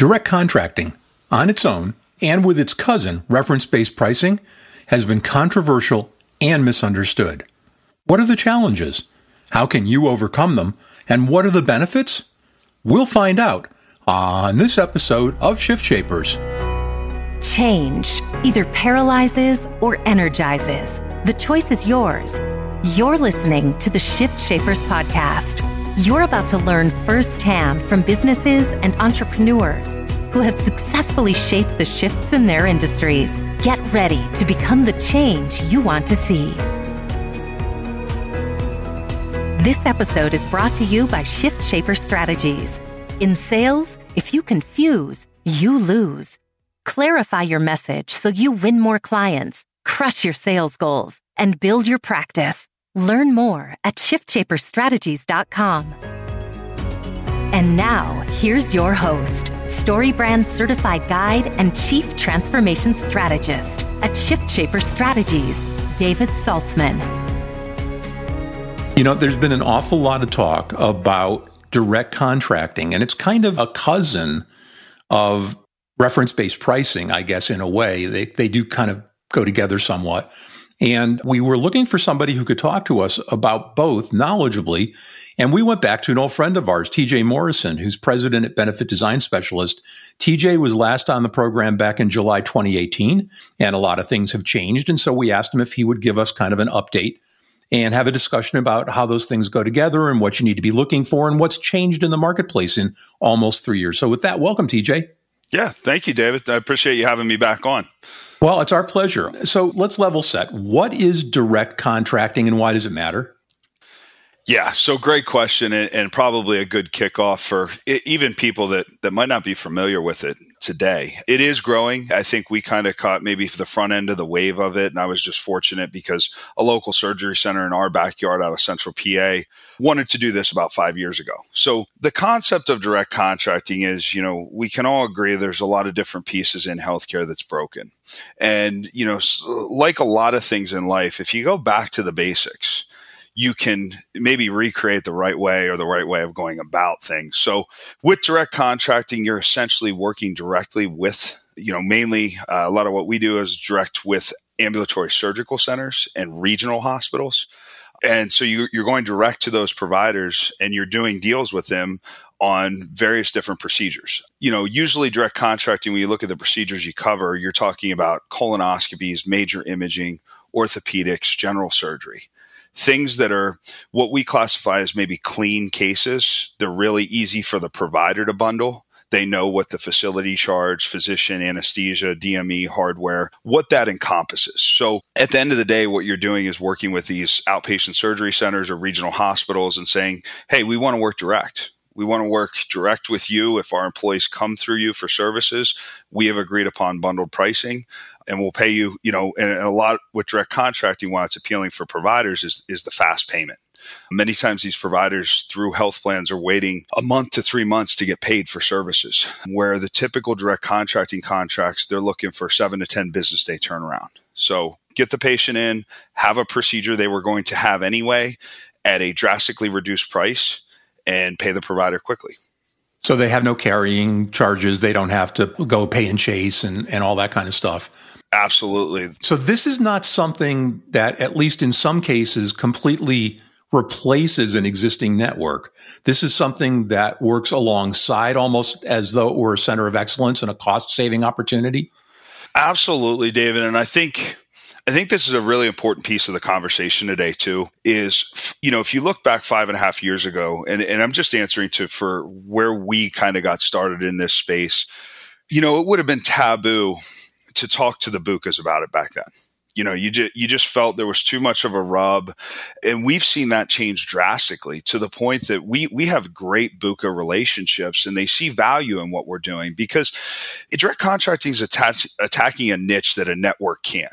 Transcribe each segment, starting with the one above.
Direct contracting, on its own and with its cousin, reference based pricing, has been controversial and misunderstood. What are the challenges? How can you overcome them? And what are the benefits? We'll find out on this episode of Shift Shapers. Change either paralyzes or energizes. The choice is yours. You're listening to the Shift Shapers podcast. You're about to learn firsthand from businesses and entrepreneurs who have successfully shaped the shifts in their industries. Get ready to become the change you want to see. This episode is brought to you by Shift Shaper Strategies. In sales, if you confuse, you lose. Clarify your message so you win more clients, crush your sales goals, and build your practice. Learn more at shiftshaperstrategies.com. And now, here's your host, StoryBrand certified guide and chief transformation strategist at Shift Shaper Strategies, David Saltzman. You know, there's been an awful lot of talk about direct contracting, and it's kind of a cousin of reference based pricing, I guess, in a way. They, they do kind of go together somewhat. And we were looking for somebody who could talk to us about both knowledgeably. And we went back to an old friend of ours, TJ Morrison, who's president at Benefit Design Specialist. TJ was last on the program back in July 2018, and a lot of things have changed. And so we asked him if he would give us kind of an update and have a discussion about how those things go together and what you need to be looking for and what's changed in the marketplace in almost three years. So with that, welcome, TJ. Yeah, thank you, David. I appreciate you having me back on. Well, it's our pleasure. So let's level set. What is direct contracting and why does it matter? Yeah, so great question, and, and, probably a good kickoff for even people that that might not be familiar with it today. It is growing. I think we kind of caught maybe the front end of the wave of it, and I was just fortunate because a local surgery center in our backyard out of Central PA wanted to do this about five years ago. So the concept of direct contracting is, you know, we can all agree there's a lot of different pieces in healthcare that's broken, and you know, like a lot of things in life, if you go back to the basics you can maybe recreate the right way or the right way of going about things. So with direct contracting, you're essentially working directly with, you know, mainly uh, a lot of what we do is direct with ambulatory surgical centers and regional hospitals. And so you, you're going direct to those providers and you're doing deals with them on various different procedures. You know, usually direct contracting, when you look at the procedures you cover, you're talking about colonoscopies, major imaging, orthopedics, general surgery things that are what we classify as maybe clean cases. They're really easy for the provider to bundle. They know what the facility charge, physician, anesthesia, DME, hardware, what that encompasses. So at the end of the day, what you're doing is working with these outpatient surgery centers or regional hospitals and saying, hey, we want to work direct. We want to work direct with you. If our employees come through you for services, we have agreed upon bundled pricing and we'll pay you, you know, and a lot with direct contracting, why it's appealing for providers is, is the fast payment. Many times these providers through health plans are waiting a month to three months to get paid for services, where the typical direct contracting contracts, they're looking for seven to 10 business day turnaround. So get the patient in, have a procedure they were going to have anyway at a drastically reduced price and pay the provider quickly. So they have no carrying charges. They don't have to go pay and chase and, and all that kind of stuff. Absolutely. So this is not something that, at least in some cases, completely replaces an existing network. This is something that works alongside almost as though it were a center of excellence and a cost saving opportunity. Absolutely, David. And I think I think this is a really important piece of the conversation today, too. Is, you know, if you look back five and a half years ago, and, and I'm just answering to for where we kind of got started in this space, you know, it would have been taboo to talk to the Bucas about it back then. You know, you just you just felt there was too much of a rub, and we've seen that change drastically to the point that we we have great Buca relationships, and they see value in what we're doing because direct contracting is attach, attacking a niche that a network can't.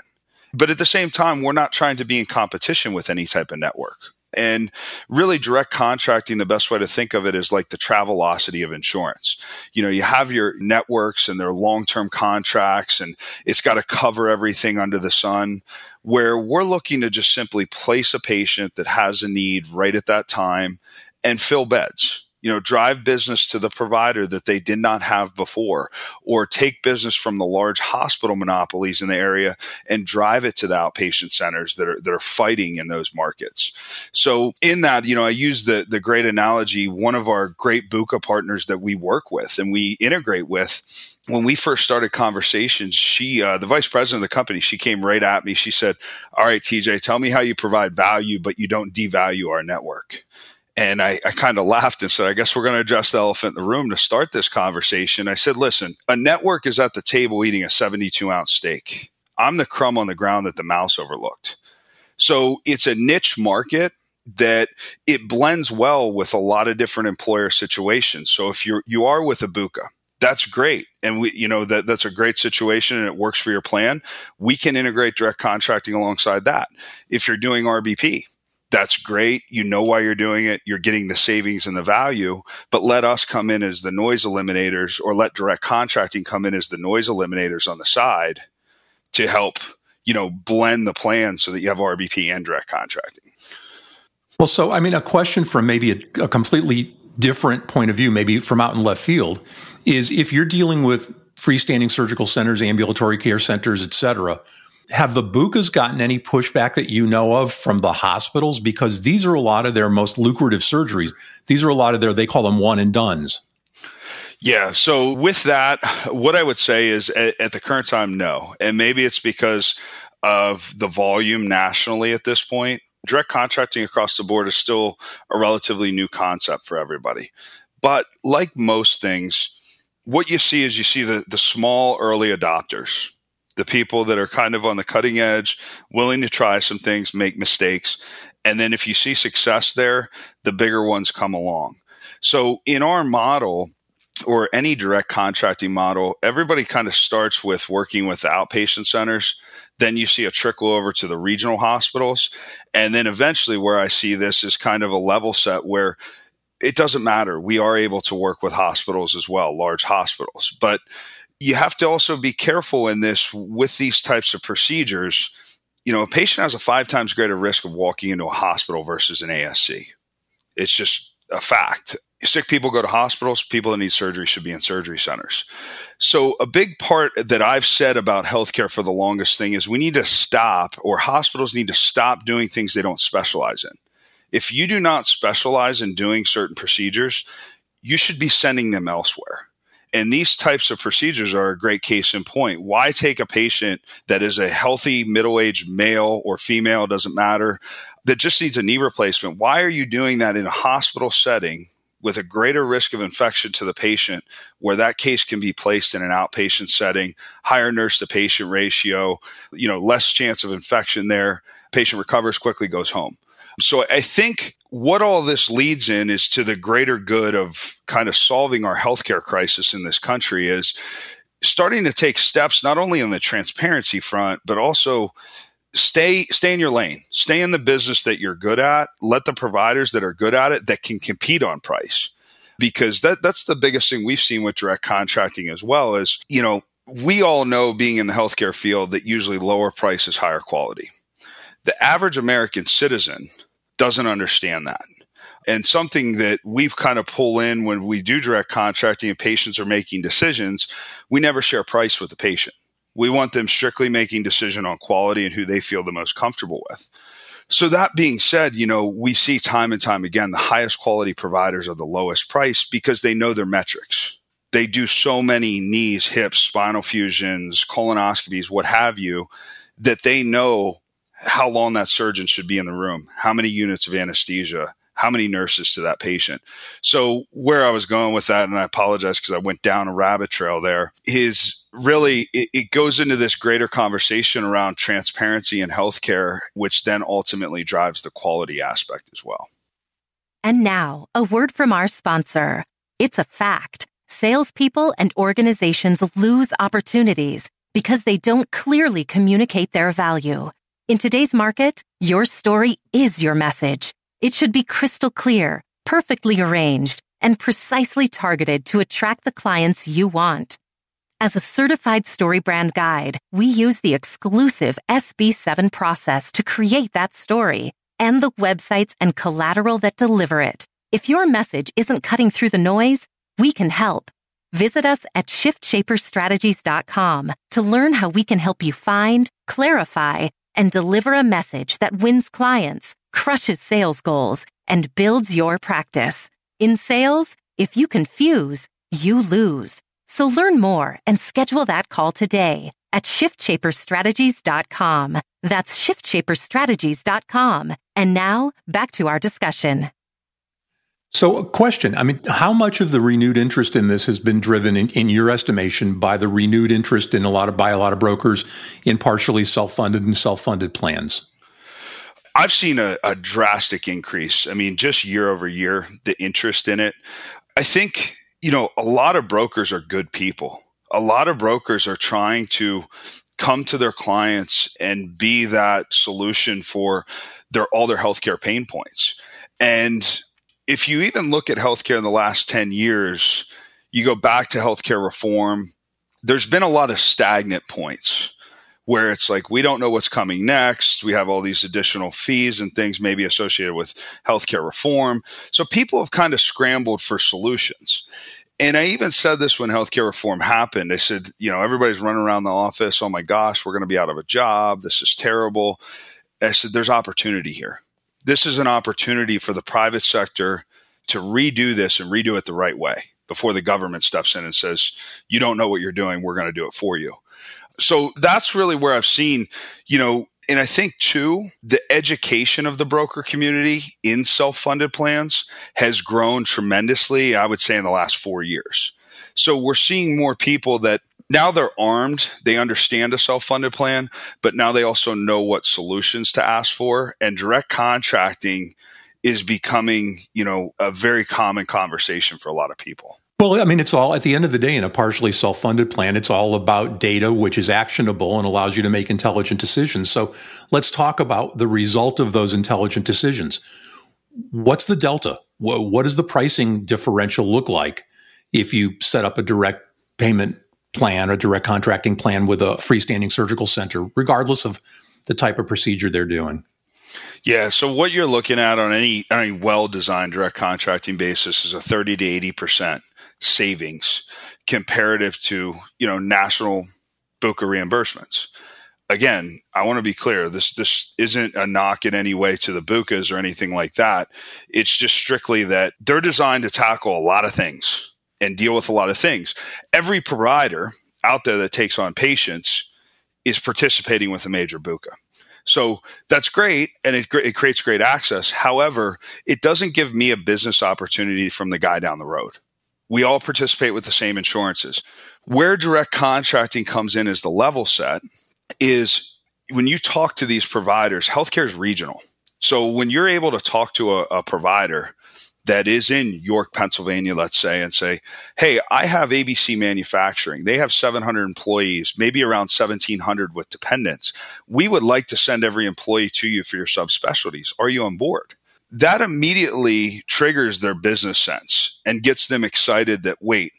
But at the same time, we're not trying to be in competition with any type of network. And really, direct contracting, the best way to think of it is like the Travelocity of insurance. You know, you have your networks and their long term contracts, and it's got to cover everything under the sun. Where we're looking to just simply place a patient that has a need right at that time and fill beds you know, drive business to the provider that they did not have before, or take business from the large hospital monopolies in the area and drive it to the outpatient centers that are that are fighting in those markets. So in that, you know, I use the the great analogy. One of our great BUCA partners that we work with and we integrate with. When we first started conversations, she, uh, the vice president of the company, she came right at me. She said, "All right, TJ, tell me how you provide value, but you don't devalue our network." And I, I kind of laughed and said, I guess we're going to address the elephant in the room to start this conversation. I said, listen, a network is at the table eating a 72 ounce steak. I'm the crumb on the ground that the mouse overlooked. So it's a niche market that it blends well with a lot of different employer situations. So if you're, you are with a BUCA, that's great. And we, you know, that that's a great situation and it works for your plan. We can integrate direct contracting alongside that. If you're doing RBP, that's great. You know why you're doing it. You're getting the savings and the value, but let us come in as the noise eliminators or let direct contracting come in as the noise eliminators on the side to help, you know, blend the plan so that you have RBP and direct contracting. Well, so, I mean, a question from maybe a, a completely different point of view, maybe from out in left field, is if you're dealing with freestanding surgical centers, ambulatory care centers, et cetera, have the BUCAs gotten any pushback that you know of from the hospitals? Because these are a lot of their most lucrative surgeries. These are a lot of their, they call them one and dones. Yeah. So with that, what I would say is at, at, the current time, no. And maybe it's because of the volume nationally at this point. Direct contracting across the board is still a relatively new concept for everybody. But like most things, what you see is you see the, the small early adopters the people that are kind of on the cutting edge, willing to try some things, make mistakes. And then if you see success there, the bigger ones come along. So in our model, or any direct contracting model, everybody kind of starts with working with the outpatient centers. Then you see a trickle over to the regional hospitals. And then eventually, where I see this is kind of a level set where it doesn't matter. We are able to work with hospitals as well, large hospitals. But you have to also be careful in this with these types of procedures. You know, a patient has a five times greater risk of walking into a hospital versus an ASC. It's just a fact. Sick people go to hospitals, people that need surgery should be in surgery centers. So, a big part that I've said about healthcare for the longest thing is we need to stop, or hospitals need to stop doing things they don't specialize in. If you do not specialize in doing certain procedures, you should be sending them elsewhere and these types of procedures are a great case in point. Why take a patient that is a healthy middle aged male or female, doesn't matter, that just needs a knee replacement? Why are you doing that in a hospital setting with a greater risk of infection to the patient where that case can be placed in an outpatient setting, higher nurse to patient ratio, you know, less chance of infection there, patient recovers quickly, goes home. So I think what all this leads in is to the greater good of kind of solving our healthcare crisis in this country is starting to take steps not only on the transparency front but also stay stay in your lane. Stay in the business that you're good at. Let the providers that are good at it that can compete on price. Because that that's the biggest thing we've seen with direct contracting as well is you know we all know being in the healthcare field that usually lower price is higher quality. The average american citizen doesn't understand that. And something that we've kind of pull in when we do direct contracting and patients are making decisions, we never share price with the patient. We want them strictly making decision on quality and who they feel the most comfortable with. So that being said, you know, we see time and time again the highest quality providers are the lowest price because they know their metrics. They do so many knees, hips, spinal fusions, colonoscopies, what have you, that they know how long that surgeon should be in the room, how many units of anesthesia, how many nurses to that patient. So where I was going with that, and I apologize because I went down a rabbit trail there, is really it, it, goes into this greater conversation around transparency in healthcare, which then ultimately drives the quality aspect as well. And now, a word from our sponsor. It's a fact. Salespeople and organizations lose opportunities because they don't clearly communicate their value. In today's market, your story is your message. It should be crystal clear, perfectly arranged, and precisely targeted to attract the clients you want. As a certified StoryBrand guide, we use the exclusive SB7 process to create that story and the websites and collateral that deliver it. If your message isn't cutting through the noise, we can help. Visit us at shiftshaperstrategies.com to learn how we can help you find, clarify, and deliver a message that wins clients, crushes sales goals, and builds your practice. In sales, if you confuse, you lose. So learn more and schedule that call today at shiftshaperstrategies.com. That's shiftshaperstrategies.com. And now back to our discussion. So, a question I mean, how much of the renewed interest in this has been driven, in, in, your estimation, by the renewed interest in a lot of by a lot of brokers in partially self funded and self funded plans? I've seen a, a drastic increase. I mean, just year over year, the interest in it. I think, you know, a lot of brokers are good people. A lot of brokers are trying to come to their clients and be that solution for their all their healthcare pain points. And if you even look at healthcare in the last 10 years, you go back to healthcare reform, there's been a lot of stagnant points where it's like we don't know what's coming next. We have all these additional fees and things maybe associated with healthcare reform. So people have kind of scrambled for solutions. And I even said this when healthcare reform happened. I said, you know, everybody's running around the office. Oh my gosh, we're going to be out of a job. This is terrible. I said, there's opportunity here this is an opportunity for the private sector to redo this and redo it the right way before the government steps in and says, you don't know what you're doing. We're going to do it for you. So that's really where I've seen, you know, and I think too, the education of the broker community in self funded plans has grown tremendously, I would say, in the last four years. So we're seeing more people that now they're armed. They understand a self funded plan, but now they also know what solutions to ask for. And direct contracting is becoming, you know, a very common conversation for a lot of people. Well, I mean, it's all at the end of the day in a partially self funded plan, it's all about data, which is actionable and allows you to make intelligent decisions. So let's talk about the result of those intelligent decisions. What's the delta? What does the pricing differential look like if you set up a direct payment plan or direct contracting plan with a freestanding surgical center, regardless of the type of procedure they're doing. Yeah. So what you're looking at on any any well designed direct contracting basis is a 30 to 80 percent savings comparative to you know national BUCA reimbursements. Again, I want to be clear. This this isn't a knock in any way to the BUCAs or anything like that. It's just strictly that they're designed to tackle a lot of things and deal with a lot of things. Every provider out there that takes on patients is participating with a major BUCA. So that's great and it, it creates great access. However, it doesn't give me a business opportunity from the guy down the road. We all participate with the same insurances. Where direct contracting comes in as the level set is when you talk to these providers, healthcare is regional. So when you're able to talk to a, a provider that is in York, Pennsylvania, let's say, and say, Hey, I have ABC manufacturing. They have 700 employees, maybe around 1700 with dependents. We would like to send every employee to you for your subspecialties. Are you on board? That immediately triggers their business sense and gets them excited that, wait,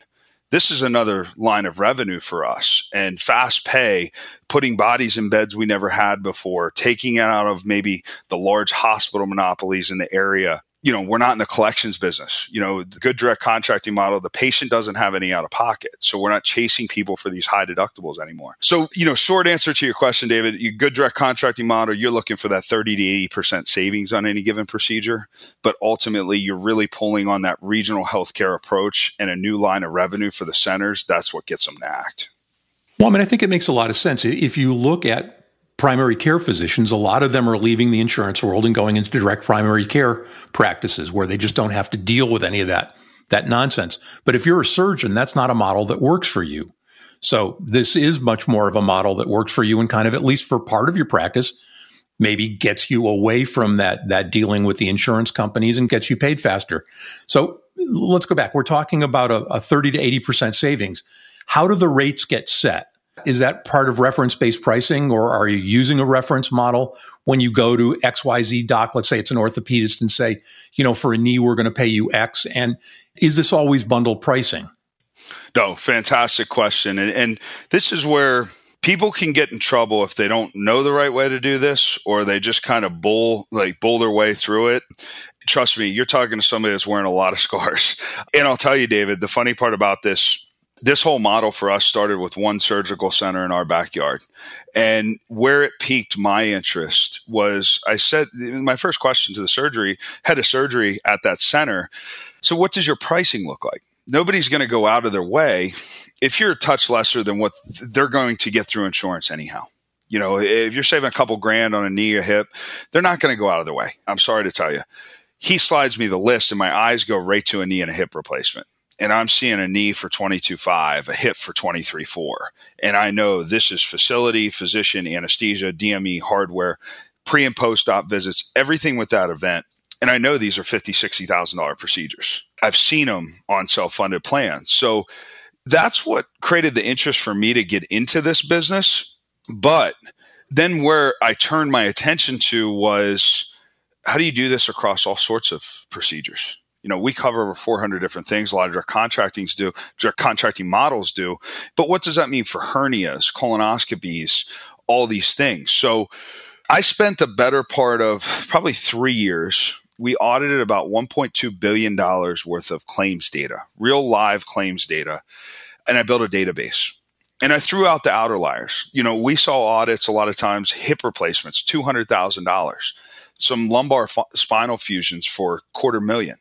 this is another line of revenue for us and fast pay, putting bodies in beds we never had before, taking it out of maybe the large hospital monopolies in the area you know, we're not in the collections business. You know, the good direct contracting model, the patient doesn't have any out of pocket. So we're not chasing people for these high deductibles anymore. So, you know, short answer to your question, David, you good direct contracting model, you're looking for that 30 to 80% savings on any given procedure. But ultimately, you're really pulling on that regional healthcare approach and a new line of revenue for the centers. That's what gets them to act. Well, I mean, I think it makes a lot of sense. If you look at primary care physicians, a lot of them are leaving the insurance world and going into direct primary care practices where they just don't have to deal with any of that, that nonsense. But if you're a surgeon, that's not a model that works for you. So this is much more of a model that works for you and kind of at least for part of your practice, maybe gets you away from that, that dealing with the insurance companies and gets you paid faster. So let's go back. We're talking about a, a 30 to 80% savings. How do the rates get set? Is that part of reference based pricing or are you using a reference model when you go to XYZ doc? Let's say it's an orthopedist and say, you know, for a knee, we're going to pay you X. And is this always bundled pricing? No, fantastic question. And, and this is where people can get in trouble if they don't know the right way to do this or they just kind of bull like bull their way through it trust me, you're talking to somebody that's wearing a lot of scars. And I'll tell you, David, the funny part about this this whole model for us started with one surgical center in our backyard. And where it piqued my interest was I said, my first question to the surgery, head of surgery at that center. So, what does your pricing look like? Nobody's going to go out of their way if you're a touch lesser than what they're going to get through insurance, anyhow. You know, if you're saving a couple grand on a knee or hip, they're not going to go out of their way. I'm sorry to tell you. He slides me the list, and my eyes go right to a knee and a hip replacement and I'm seeing a knee for 22.5, a hip for 23.4. And I know this is facility, physician, anesthesia, DME, hardware, pre and post op visits, everything with that event. And I know these are $50,000, $60,000 procedures. I've seen them on self funded plans. So that's what created the interest for me to get into this business. But then where I turned my attention to was how do you do this across all sorts of procedures? You know, we cover over 400 different things. A lot of direct contractings do, direct contracting models do. But what does that mean for hernias, colonoscopies, all these things? So I spent the better part of probably three years. We audited about $1.2 billion worth of claims data, real live claims data. And I built a database and I threw out the outliers. You know, we saw audits a lot of times, hip replacements, $200,000, some lumbar f- spinal fusions for quarter million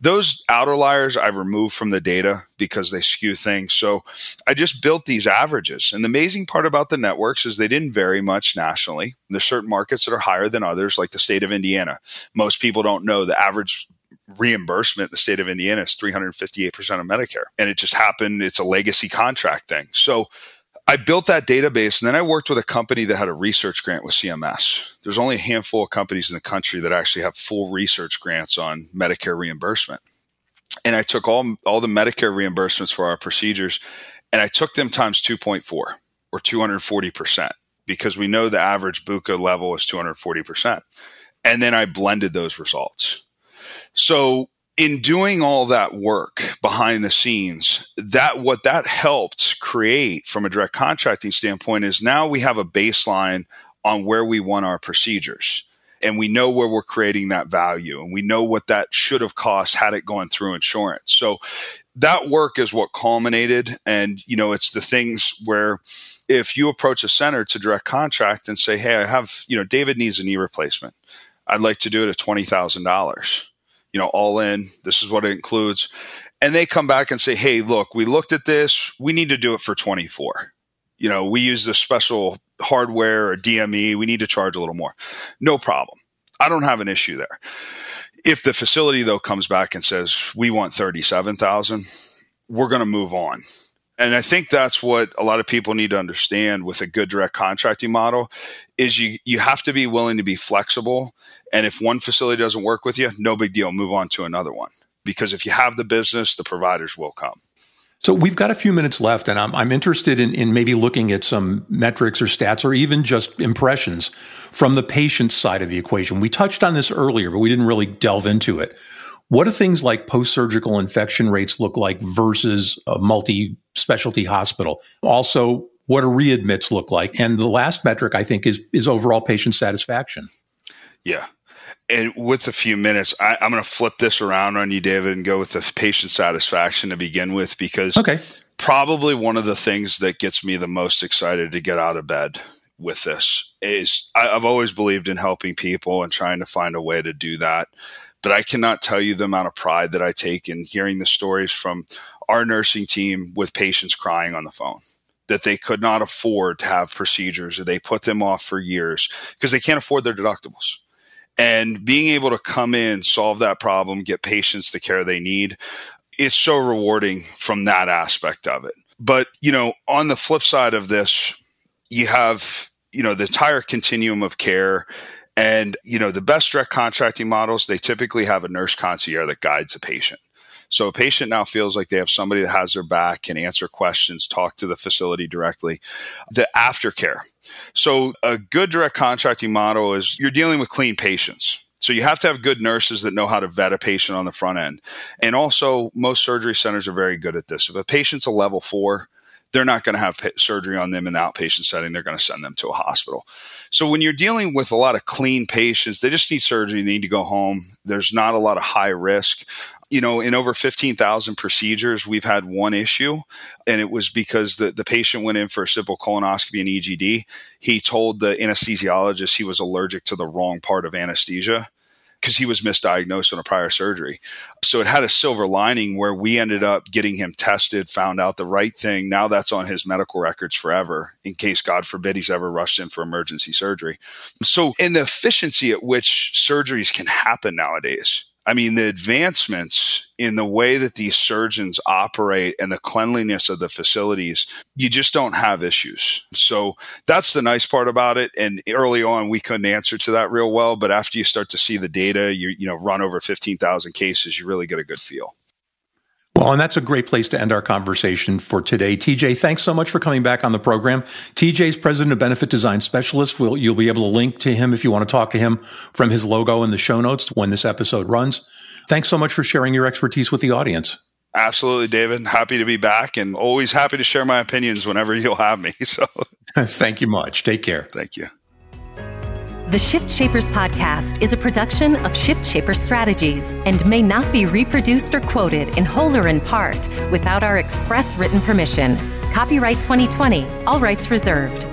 those outliers I removed from the data because they skew things. So I just built these averages. And the amazing part about the networks is they didn't vary much nationally. There's certain markets that are higher than others, like the state of Indiana. Most people don't know the average reimbursement in the state of Indiana is 358% of Medicare. And it just happened, it's a legacy contract thing. So I built that database and then I worked with a company that had a research grant with CMS. There's only a handful of companies in the country that actually have full research grants on Medicare reimbursement. And I took all, all the Medicare reimbursements for our procedures and I took them times 2.4 or 240% because we know the average BUCA level is 240%. And then I blended those results. So in doing all that work behind the scenes, that what that helped create from a direct contracting standpoint is now we have a baseline on where we want our procedures. And we know where we're creating that value and we know what that should have cost had it gone through insurance. So that work is what culminated. And, you know, it's the things where if you approach a center to direct contract and say, Hey, I have, you know, David needs a knee replacement. I'd like to do it at $20,000 you know, all in. This is what it includes. And they come back and say, hey, look, we looked at this. We need to do it for 24. You know, we use this special hardware or DME. We need to charge a little more. No problem. I don't have an issue there. If the facility though comes back and says we want 37,000, we're going to move on. And I think that's what a lot of people need to understand with a good direct contracting model is you you have to be willing to be flexible. And if one facility doesn't work with you, no big deal, move on to another one. Because if you have the business, the providers will come. So we've got a few minutes left, and I'm, I'm interested in, in maybe looking at some metrics or stats or even just impressions from the patient side of the equation. We touched on this earlier, but we didn't really delve into it. What do things like post surgical infection rates look like versus a multi specialty hospital? Also, what do readmits look like? And the last metric, I think, is, is overall patient satisfaction. Yeah. And with a few minutes, I, am going to flip this around on you, David, and go with the patient satisfaction to begin with, because okay. probably one of the things that gets me the most excited to get out of bed with this is I, I've always believed in helping people and trying to find a way to do that. But I cannot tell you the amount of pride that I take in hearing the stories from our nursing team with patients crying on the phone that they could not afford to have procedures or they put them off for years because they can't afford their deductibles. And being able to come in, solve that problem, get patients the care they need, it's so rewarding from that aspect of it. But, you know, on the flip side of this, you have, you know, the entire continuum of care and, you know, the best direct contracting models, they typically have a nurse concierge that guides a patient. So a patient now feels like they have somebody that has their back, can answer questions, talk to the facility directly. The aftercare. So a good direct contracting model is you're dealing with clean patients. So you have to have good nurses that know how to vet a patient on the front end. And also most surgery centers are very good at this. If a patient's a level four, they're not going to have surgery on them in the outpatient setting. They're going to send them to a hospital. So when you're dealing with a lot of clean patients, they just need surgery, they need to go home. There's not a lot of high risk. You know, in over 15,000 procedures, we've had one issue, and it was because the, the patient went in for a simple colonoscopy and EGD. He told the anesthesiologist he was allergic to the wrong part of anesthesia because he was misdiagnosed on a prior surgery. So it had a silver lining where we ended up getting him tested, found out the right thing. Now that's on his medical records forever in case, God forbid, he's ever rushed in for emergency surgery. So, in the efficiency at which surgeries can happen nowadays, I mean, the advancements in the way that these surgeons operate and the cleanliness of the facilities, you just don't have issues. So that's the nice part about it. And early on, we couldn't answer to that real well. But after you start to see the data, you, you know, run over 15,000 cases, you really get a good feel. Well, and that's a great place to end our conversation for today. TJ, thanks so much for coming back on the program. TJ is president of Benefit Design Specialist. We'll, you'll be able to link to him if you want to talk to him from his logo in the show notes when this episode runs. Thanks so much for sharing your expertise with the audience. Absolutely, David. Happy to be back and always happy to share my opinions whenever you'll have me. So thank you much. Take care. Thank you. The Shift Shapers podcast is a production of Shift Shaper Strategies and may not be reproduced or quoted in whole or in part without our express written permission. Copyright 2020, all rights reserved.